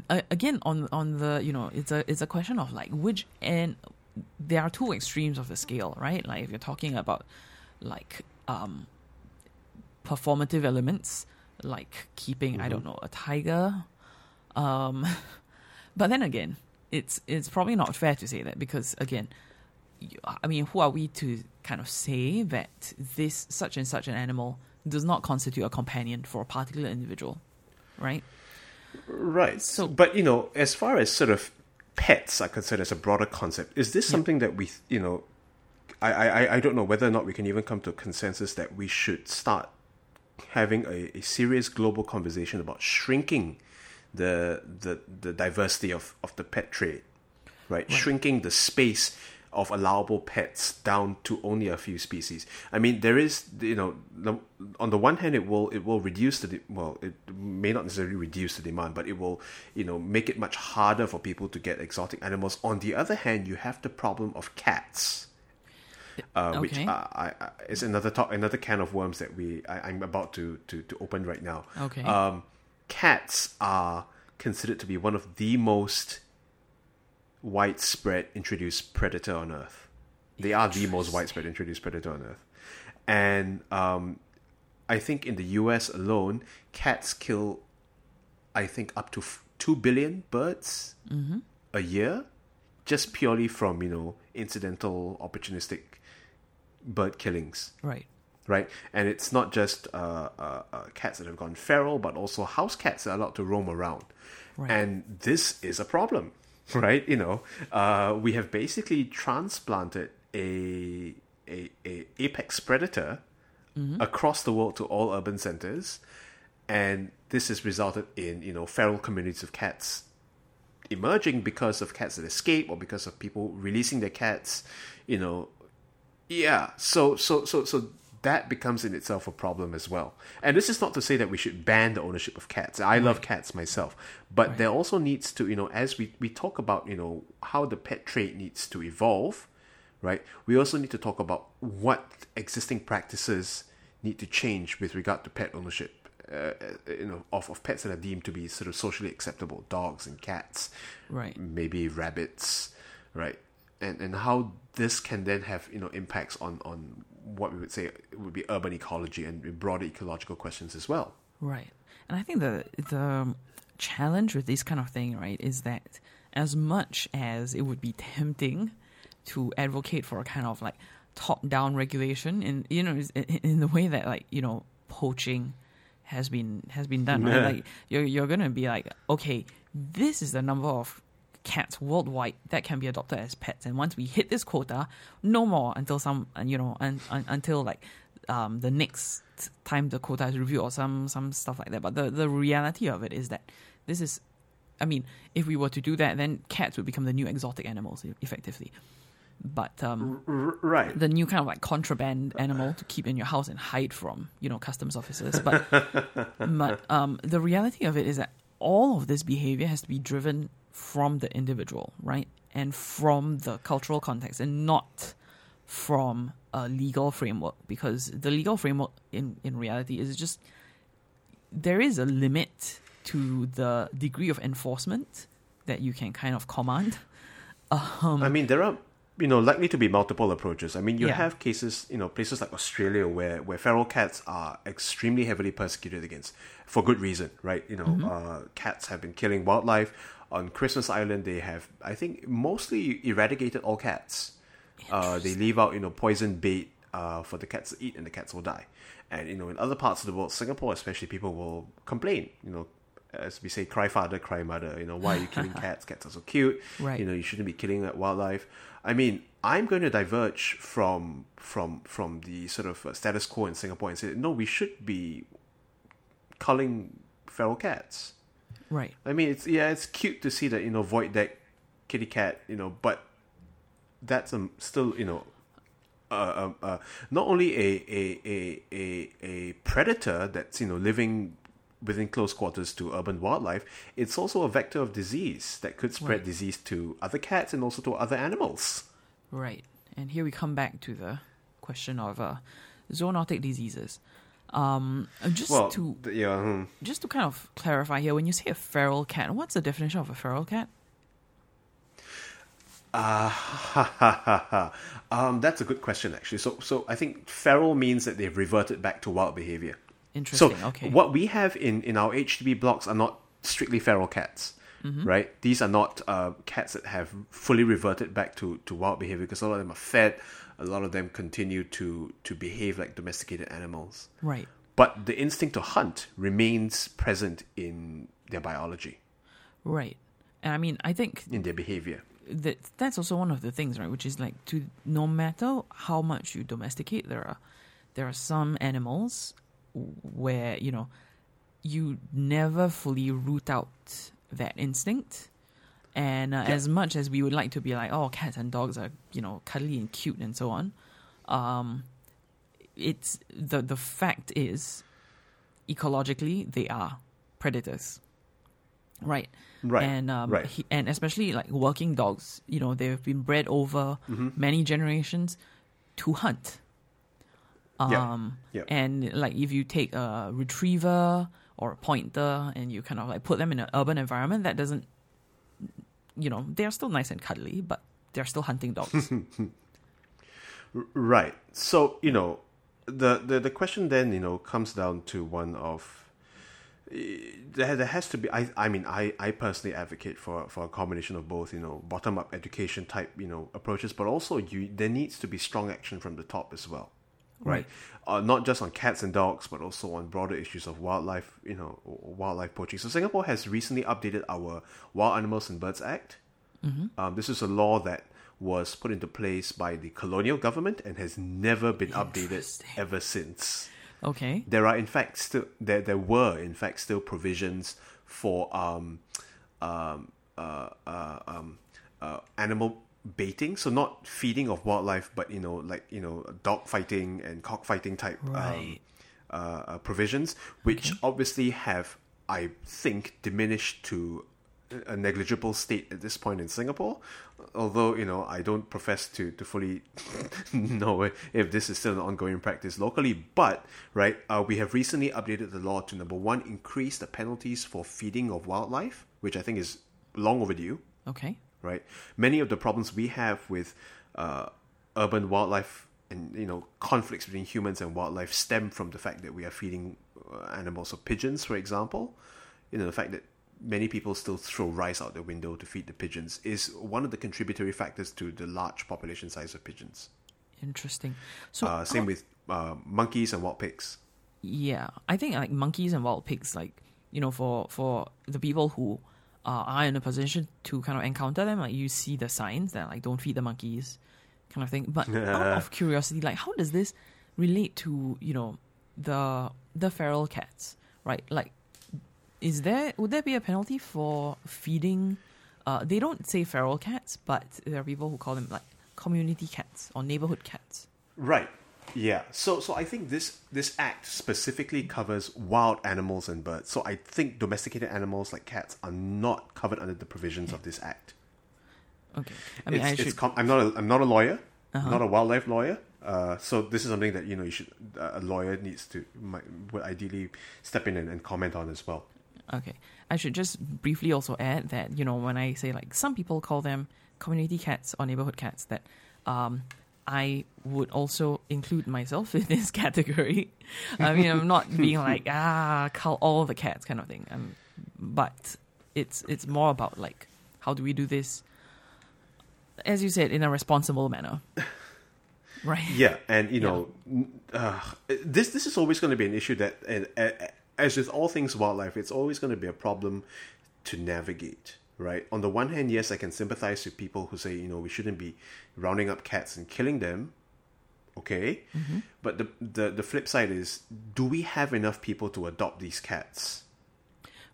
again on on the you know it's a it's a question of like which and there are two extremes of the scale, right? Like if you're talking about like um performative elements, like keeping I don't know a tiger, um, but then again, it's it's probably not fair to say that because again, I mean, who are we to kind of say that this such and such an animal does not constitute a companion for a particular individual, right? Right. So- but you know, as far as sort of pets are concerned as a broader concept, is this something that we, you know, I, I, I don't know whether or not we can even come to a consensus that we should start having a, a serious global conversation about shrinking the the, the diversity of, of the pet trade. Right? Shrinking the space of allowable pets down to only a few species. I mean, there is, you know, the, on the one hand, it will it will reduce the de- well, it may not necessarily reduce the demand, but it will, you know, make it much harder for people to get exotic animals. On the other hand, you have the problem of cats uh, which Okay. uh, I, I, is another talk, another can of worms that we I, I'm about to, to, to open right now. Okay. Um, cats are considered to be one of the most widespread introduced predator on Earth. They are the most widespread introduced predator on Earth, and um, I think in the U.S. alone, cats kill, I think up to f- two billion birds a year, just purely from you know incidental, opportunistic bird killings Right. right? And it's not just uh, uh, uh, cats that have gone feral, but also house cats that are allowed to roam around. Right. And this is a problem, right? You know, uh, we have basically transplanted a, a, a apex predator across the world to all urban centers, and this has resulted in you know feral communities of cats emerging because of cats that escape or because of people releasing their cats, you know, yeah, so so so so that becomes in itself a problem as well. And this is not to say that we should ban the ownership of cats. I love cats myself, but there also needs to, you know, as we we talk about, you know, how the pet trade needs to evolve, right? We also need to talk about what existing practices need to change with regard to pet ownership uh, you know of, of pets that are deemed to be sort of socially acceptable, dogs and cats, Right. maybe rabbits, right? And and how this can then have you know impacts on on what we would say would be urban ecology and broader ecological questions as well. Right. And I think the the challenge with this kind of thing, right, is that as much as it would be tempting to advocate for a kind of like top down regulation in you know in, in the way that like you know poaching has been has been done right? Like you're you're gonna be like okay this is the number of cats worldwide that can be adopted as pets and once we hit this quota no more until some you know un, un, until like um, the next time the quota is reviewed or some some stuff like that but the the reality of it is that this is I mean, if we were to do that, then cats would become the new exotic animals, effectively. But um, R- right. the new kind of like contraband animal to keep in your house and hide from, you know, customs officers. But but um, the reality of it is that all of this behavior has to be driven from the individual, right, and from the cultural context, and not from a legal framework. Because the legal framework, in in reality, is just there is a limit to the degree of enforcement that you can kind of command. Um, I mean, there are you know likely to be multiple approaches. I mean, you Yeah. have cases, you know, places like Australia where where feral cats are extremely heavily persecuted against for good reason, right? You know, Mm-hmm. uh, cats have been killing wildlife. On Christmas Island, they have, I think, mostly eradicated all cats. Uh, they leave out, you know, poison bait uh, for the cats to eat, and the cats will die. And you know, in other parts of the world, Singapore especially, people will complain. You know, as we say, cry father, cry mother. You know, why are you killing cats? Cats are so cute. Right. You know, you shouldn't be killing that wildlife. I mean, I'm going to diverge from from from the sort of uh, status quo in Singapore and say no, we should be culling feral cats. Right. I mean, it's yeah, it's cute to see that you know void deck kitty cat, you know, but that's um, still you know, uh, um, uh, not only a, a a a a predator that's you know living within close quarters to urban wildlife, it's also a vector of disease that could spread Right. disease to other cats and also to other animals. Right. And here we come back to the question of uh, zoonotic diseases. Um, just Well, to yeah, hmm. just to kind of clarify here, when you say a feral cat, what's the definition of a feral cat? Uh, ha, ha, ha, ha. um, that's a good question actually. So, so I think feral means that they've reverted back to wild behavior. Interesting. So okay. what we have in, in our HDB blocks are not strictly feral cats, Mm-hmm. right? These are not uh, cats that have fully reverted back to, to wild behavior because a lot of them are fed. A lot of them continue to, to behave like domesticated animals. Right. But the instinct to hunt remains present in their biology, Right. And I mean, I think in their behavior. that that's also one of the things, right? Which is like to no matter how much you domesticate, there are there are some animals where you know you never fully root out that instinct. And uh, Yeah. as much as we would like to be like, oh, cats and dogs are you know cuddly and cute and so on, um, it's the the fact is, ecologically they are predators, right? Right. and um, right. he, and especially like working dogs, you know, they've been bred over Mm-hmm. many generations to hunt. Yeah. Um, Yeah. and like if you take a retriever or a pointer and you kind of like put them in an urban environment, that doesn't, you know, they're still nice and cuddly, but they're still hunting dogs. Right. So you know, the, the the question then you know comes down to one of eh, there there has to be. I I mean I I personally advocate for for a combination of both. You know, bottom up education type you know approaches, but also you there needs to be strong action from the top as well. Right. Uh, not just on cats and dogs, but also on broader issues of wildlife, you know, wildlife poaching. So Singapore has recently updated our Wild Animals and Birds Act. Um, this is a law that was put into place by the colonial government and has never been updated ever since. okay. There are in fact still there there were in fact still provisions for um, um, uh, uh, um, uh, animal baiting, so not feeding of wildlife, but you know like you know dog fighting and cockfighting type um, uh, uh, provisions, which obviously have I think diminished to a negligible state at this point in Singapore. Although you know, I don't profess to to fully know if this is still an ongoing practice locally. But right, uh, we have recently updated the law to number one, increase the penalties for feeding of wildlife, which I think is long overdue. Okay. Right, many of the problems we have with uh, urban wildlife and you know conflicts between humans and wildlife stem from the fact that we are feeding uh, animals or pigeons, for example. You know, the fact that many people still throw rice out the window to feed the pigeons is one of the contributory factors to the large population size of pigeons. Interesting. So Uh, same how- with uh, monkeys and wild pigs. Yeah, I think like monkeys and wild pigs, like you know, for for the people who uh, are in a position to kind of encounter them, like you see the signs that like don't feed the monkeys, kind of thing. But out of curiosity, like how does this relate to you know the the feral cats, right? Like, is there would there be a penalty for feeding? Uh, they don't say feral cats, but there are people who call them like community cats or neighborhood cats. Right. Yeah. So so I think this this act specifically covers wild animals and birds. So I think domesticated animals like cats are not covered under the provisions of this act. Okay, I mean, it's, I it's should com- I'm not a I'm not a lawyer, Uh-huh. not a wildlife lawyer. Uh, so this is something that you know you should uh, a lawyer needs to might, would ideally step in and, and comment on as well. Okay. I should just briefly also add that, you know, when I say like some people call them community cats or neighborhood cats, that um, I would also include myself in this category. I mean, I'm not being like, ah, call all the cats kind of thing. Um, but it's it's more about like, how do we do this, as you said, in a responsible manner. Right. Yeah, and you know, n- uh, this this is always going to be an issue that, and, uh, as with all things wildlife, it's always going to be a problem to navigate. Right. On the one hand, yes, I can sympathize with people who say, you know, we shouldn't be rounding up cats and killing them. Okay, but the, the the flip side is, do we have enough people to adopt these cats?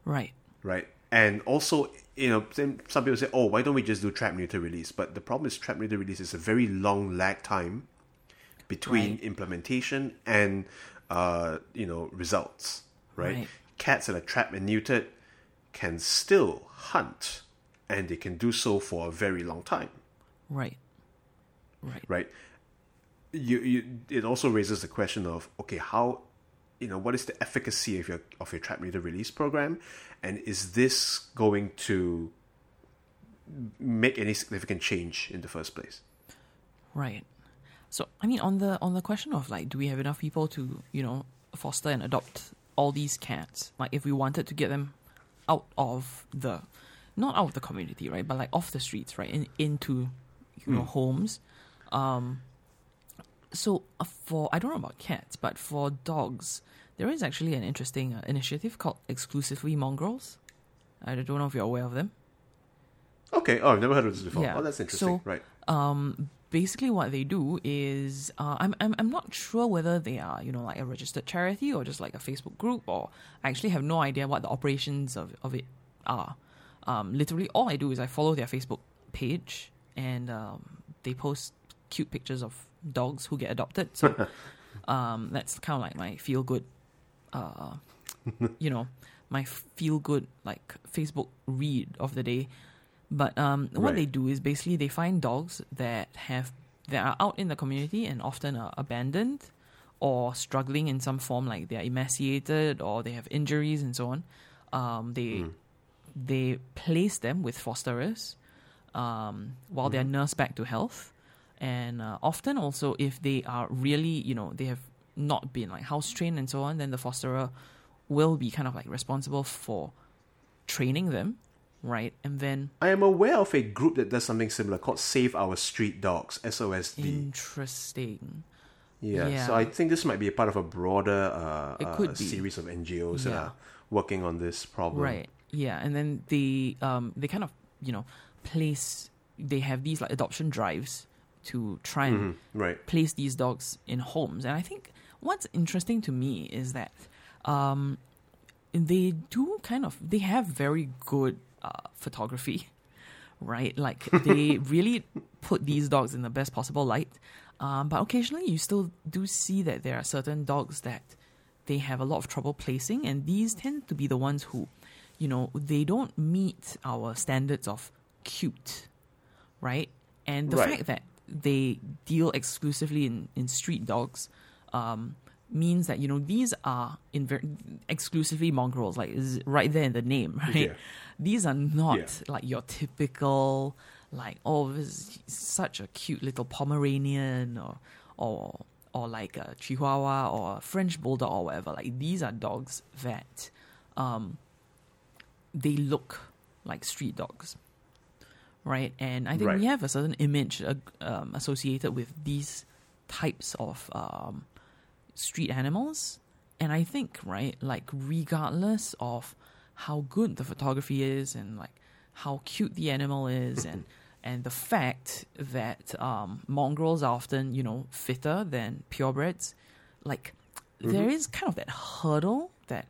Right. right? And also, you know, some some people say, "Oh, why don't we just do trap neuter release?" But the problem is, trap neuter release is a very long lag time between Right. implementation and uh, you know results, right? Right. Cats that are trapped and neutered can still hunt, and they can do so for a very long time, Right. Right. right? You, you, it also raises the question of okay, how, you know, what is the efficacy of your of your trap neuter release program, and is this going to make any significant change in the first place? Right. So I mean on the on the question of like do we have enough people to, you know, foster and adopt all these cats? Like if we wanted to get them out of the not out of the community, right? But like off the streets, right? In, into you know homes. Um so uh, for I don't know about cats, but for dogs, there is actually an interesting uh, initiative called Exclusively Mongrels. I don't know if you're aware of them. Okay. Oh, I've never heard of this before. Yeah. Oh, that's interesting. So- right. um, basically what they do is uh, I'm, I'm I'm not sure whether they are you know like a registered charity or just like a Facebook group or I actually have no idea what the operations of, of it are. Um, literally all I do is I follow their Facebook page and um, they post cute pictures of dogs who get adopted. So um, that's kind of like my feel good, uh, you know, my feel good like Facebook read of the day. But um, what Right. they do is basically they find dogs that have that are out in the community and often are abandoned or struggling in some form, like they are emaciated or they have injuries and so on. Um, they they place them with fosterers um, while they're nursed back to health, and uh, often also if they are really you know they have not been like house trained and so on, then the fosterer will be kind of like responsible for training them, right? And then I am aware of a group that does something similar called Save Our Street Dogs (SOSD). interesting. Yeah. Yeah. So I think this might be a part of a broader uh, It uh, could be. series of NGOs that are working on this problem. Right. Yeah, and then they um they kind of you know place they have these like adoption drives to try and Mhm, Right. place these dogs in homes. And I think what's interesting to me is that um, they do kind of they have very good uh, photography, right? Like they really put these dogs in the best possible light. Um, but occasionally, you still do see that there are certain dogs that they have a lot of trouble placing, and these tend to be the ones who, you know, they don't meet our standards of cute, right? And the Right. fact that they deal exclusively in, in street dogs um, means that, you know, these are in ver- exclusively mongrels, like is right there in the name, right? Yeah. These are not Yeah. like your typical, like, oh, this is such a cute little Pomeranian or, or, or like a Chihuahua or a French Bulldog or whatever. Like, these are dogs that um, they look like street dogs, right? And I think Right. we have a certain image uh, um, associated with these types of um, street animals. And I think, right, like regardless of how good the photography is and like how cute the animal is and and the fact that um, mongrels are often, you know, fitter than purebreds, like there is kind of that hurdle that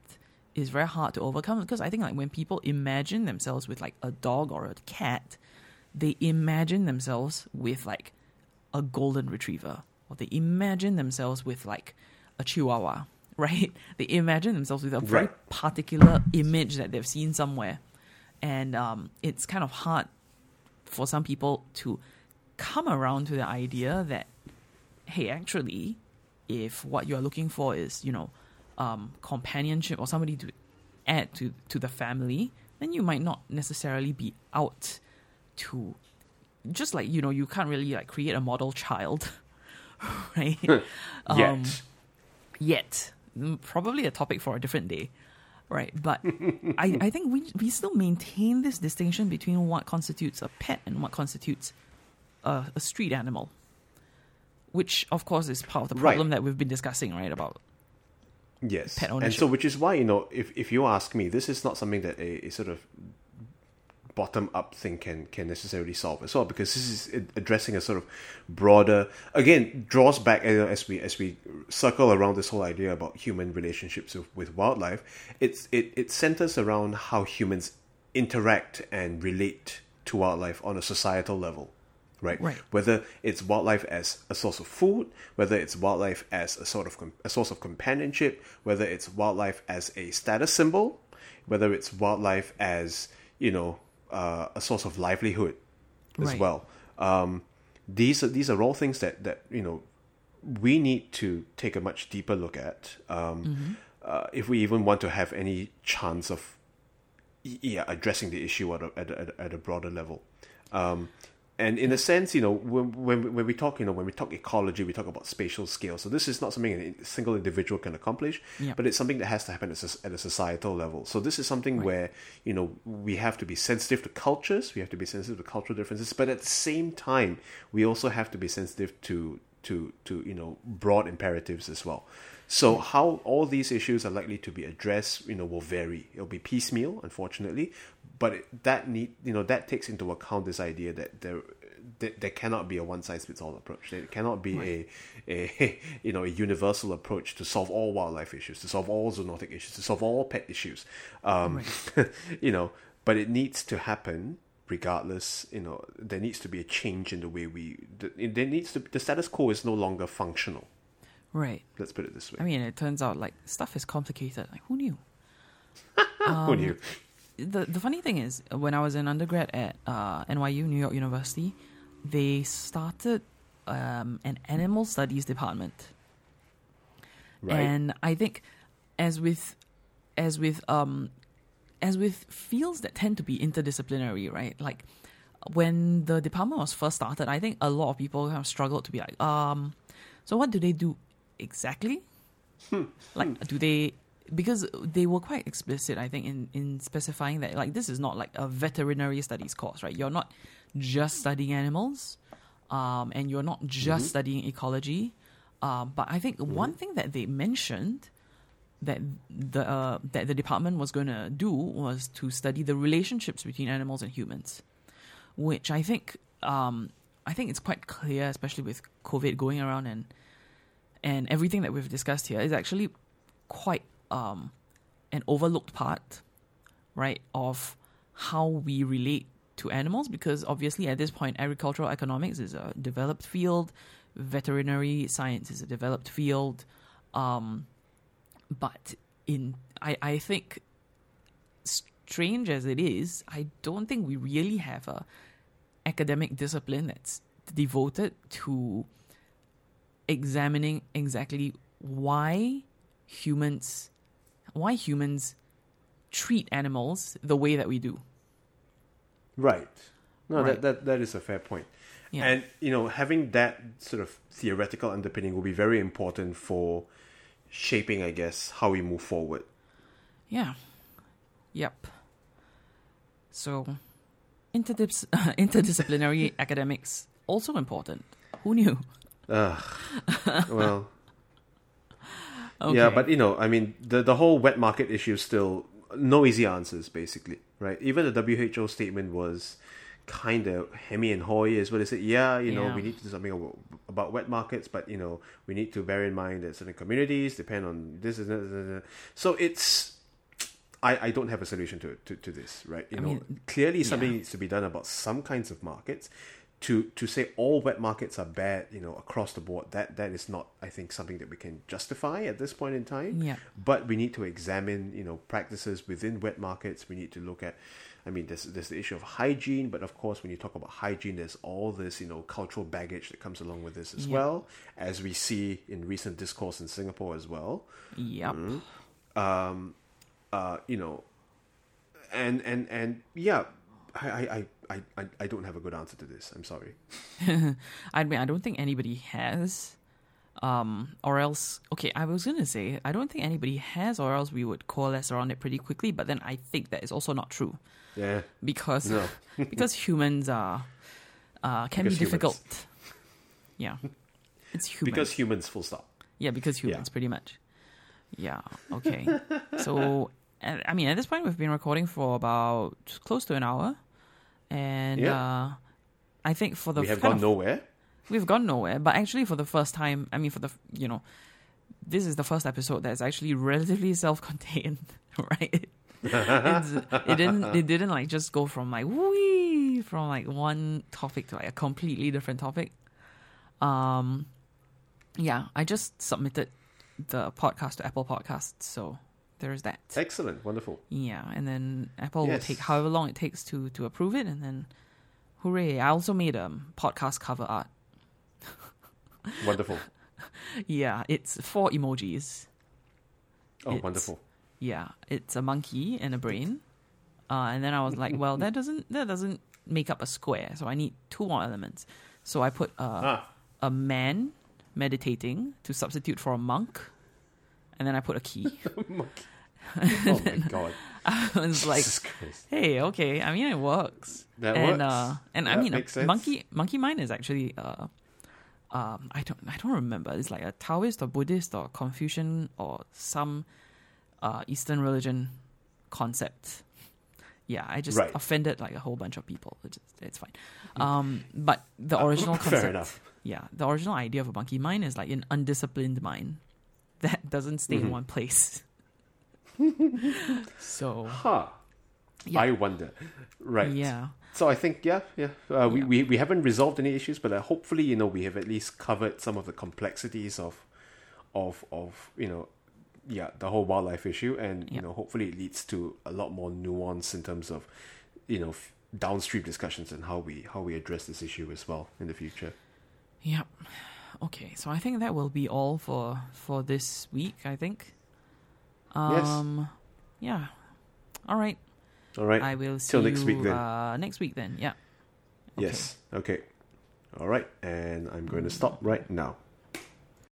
is very hard to overcome. Because I think like when people imagine themselves with like a dog or a cat, they imagine themselves with like a golden retriever. Or they imagine themselves with like a chihuahua, right? They imagine themselves with a very Right. particular image that they've seen somewhere. And um, it's kind of hard for some people to come around to the idea that, hey, actually, if what you're looking for is, you know, um, companionship or somebody to add to, to the family, then you might not necessarily be out to just like, you know, you can't really like create a model child, right? Um, Yet. Mm, Probably a topic for a different day. Right. But I, I think we we still maintain this distinction between what constitutes a pet and what constitutes a, a street animal. Which of course is part of the Right. problem that we've been discussing, right? About Yes. pet And so, which is why, you know, if, if you ask me, this is not something that a, a sort of bottom up thing can, can necessarily solve as well, because this is addressing a sort of broader, again, draws back you know, as we as we circle around this whole idea about human relationships with, with wildlife. It's it, it centers around how humans interact and relate to wildlife on a societal level. Right? Right. whether it's wildlife as a source of food, whether it's wildlife as a sort of com- a source of companionship, whether it's wildlife as a status symbol, whether it's wildlife as you know uh, a source of livelihood as Right. well. Um, these are these are all things that that you know we need to take a much deeper look at um, uh, if we even want to have any chance of yeah addressing the issue at a, at a, at a broader level. Um, and in a sense, you know, when, when when we talk, you know, when we talk ecology, we talk about spatial scale. So this is not something a single individual can accomplish, but it's something that has to happen at a, at a societal level. So this is something where you know we have to be sensitive to cultures, we have to be sensitive to cultural differences, but at the same time, we also have to be sensitive to to to you know broad imperatives as well. So how all these issues are likely to be addressed, you know, will vary. It'll be piecemeal, unfortunately, but it, that need you know that takes into account this idea that there that there cannot be a one size fits all approach. There cannot be a a you know a universal approach to solve all wildlife issues, to solve all zoonotic issues, to solve all pet issues. Um, you know, but it needs to happen regardless. You know, there needs to be a change in the way we. The, there needs to the status quo is no longer functional. right. Let's put it this way. I mean, it turns out like stuff is complicated. Like who knew? Who knew? The the funny thing is when I was in undergrad at uh, NYU New York University, they started um, an animal studies department, Right. and I think as with as with um as with fields that tend to be interdisciplinary, right? Like when the department was first started, I think a lot of people kind of struggled to be like, um, so what do they do exactly? like, do they? Because they were quite explicit, I think, in in specifying that like this is not like a veterinary studies course, right? You're not just studying animals, um, and you're not just studying ecology. Um, but I think one thing that they mentioned that the uh, that the department was going to do was to study the relationships between animals and humans, which I think um, I think it's quite clear, especially with COVID going around and and everything that we've discussed here is actually quite um, an overlooked part, right, of how we relate to animals. Because obviously, at this point, agricultural economics is a developed field, veterinary science is a developed field. Um, but in I, I think strange as it is, I don't think we really have a academic discipline that's devoted to examining exactly why humans why humans treat animals the way that we do. Right. No, Right. that, that that is a fair point. Yeah. And you know, having that sort of theoretical underpinning will be very important for shaping, I guess, how we move forward. Yeah. Yep. So, interdis- interdisciplinary academics also important. Who knew? Ugh. well, Okay. yeah, but you know, I mean, the the whole wet market issue is still no easy answers, basically, right? Even the WHO statement was kind of hemi and hoy, is what they said. Yeah, you know, Yeah. we need to do something about, about wet markets, but you know, we need to bear in mind that certain communities depend on this and and that, and that. So it's. I, I don't have a solution to, to, to this, right? You I know, mean, clearly something yeah. needs to be done about some kinds of markets. To to say all wet markets are bad, you know, across the board, that that is not, I think, something that we can justify at this point in time. Yeah. But we need to examine, you know, practices within wet markets. We need to look at, I mean, there's there's the issue of hygiene, but of course, when you talk about hygiene, there's all this, you know, cultural baggage that comes along with this as Yeah. well, as we see in recent discourse in Singapore as well. Yep. Um, uh, you know, and and and yeah, I I, I, I I don't have a good answer to this. I'm sorry. I mean, I don't think anybody has. Um, or else, okay, I was gonna say I don't think anybody has, or else we would coalesce around it pretty quickly. But then I think that is also not true Yeah. because No. because humans are uh, can Because be humans. difficult. Yeah, it's humans. Because humans, full stop. yeah, because Yeah. humans, pretty much. Yeah. Okay. so, I mean, at this point, we've been recording for about close to an hour, and Yeah. uh, I think for the we have gone of- nowhere. we've gone nowhere. But actually, for the first time, I mean, for the you know, this is the first episode that's actually relatively self-contained, right? It's, it didn't. It didn't like just go from like wee from like one topic to like a completely different topic. Um, yeah, I just submitted the podcast to Apple Podcasts, so there's that. Excellent. Wonderful. Yeah, and then Apple will take however long it takes to to approve it, and then hooray! I also made a podcast cover art. Wonderful. Yeah, it's four emojis. Oh, It's- wonderful. Yeah, it's a monkey and a brain. Uh, and then I was like, well, that doesn't that doesn't make up a square, so I need two more elements. So I put a Ah, a man meditating to substitute for a monk, and then I put a key. monkey. oh my god. I was like, hey, okay. I mean, it works. That and works. uh, and I mean, monkey monkey mind is actually uh, um, I don't I don't remember. It's like a Taoist or Buddhist or Confucian or some uh Eastern religion concept. Yeah, I just Right. offended like a whole bunch of people. It's, it's fine. Um, but the original Fair concept, enough. yeah, the original idea of a monkey mind is like an undisciplined mind that doesn't stay Mm-hmm. in one place. so Huh. Yeah. I wonder. Right. yeah, So I think yeah, yeah. Uh, we, Yeah. we we haven't resolved any issues, but uh, hopefully you know we have at least covered some of the complexities of of of you know yeah the whole wildlife issue, and you know hopefully it leads to a lot more nuance in terms of you know f- downstream discussions and how we how we address this issue as well in the future. Yep. Okay, so I think that will be all for for this week. I think. Yes. Um, Yeah. All right. All right. I will see Till next you week then. Uh, next week then. Yeah. Okay. Yes. Okay. All right. And I'm going to stop right now.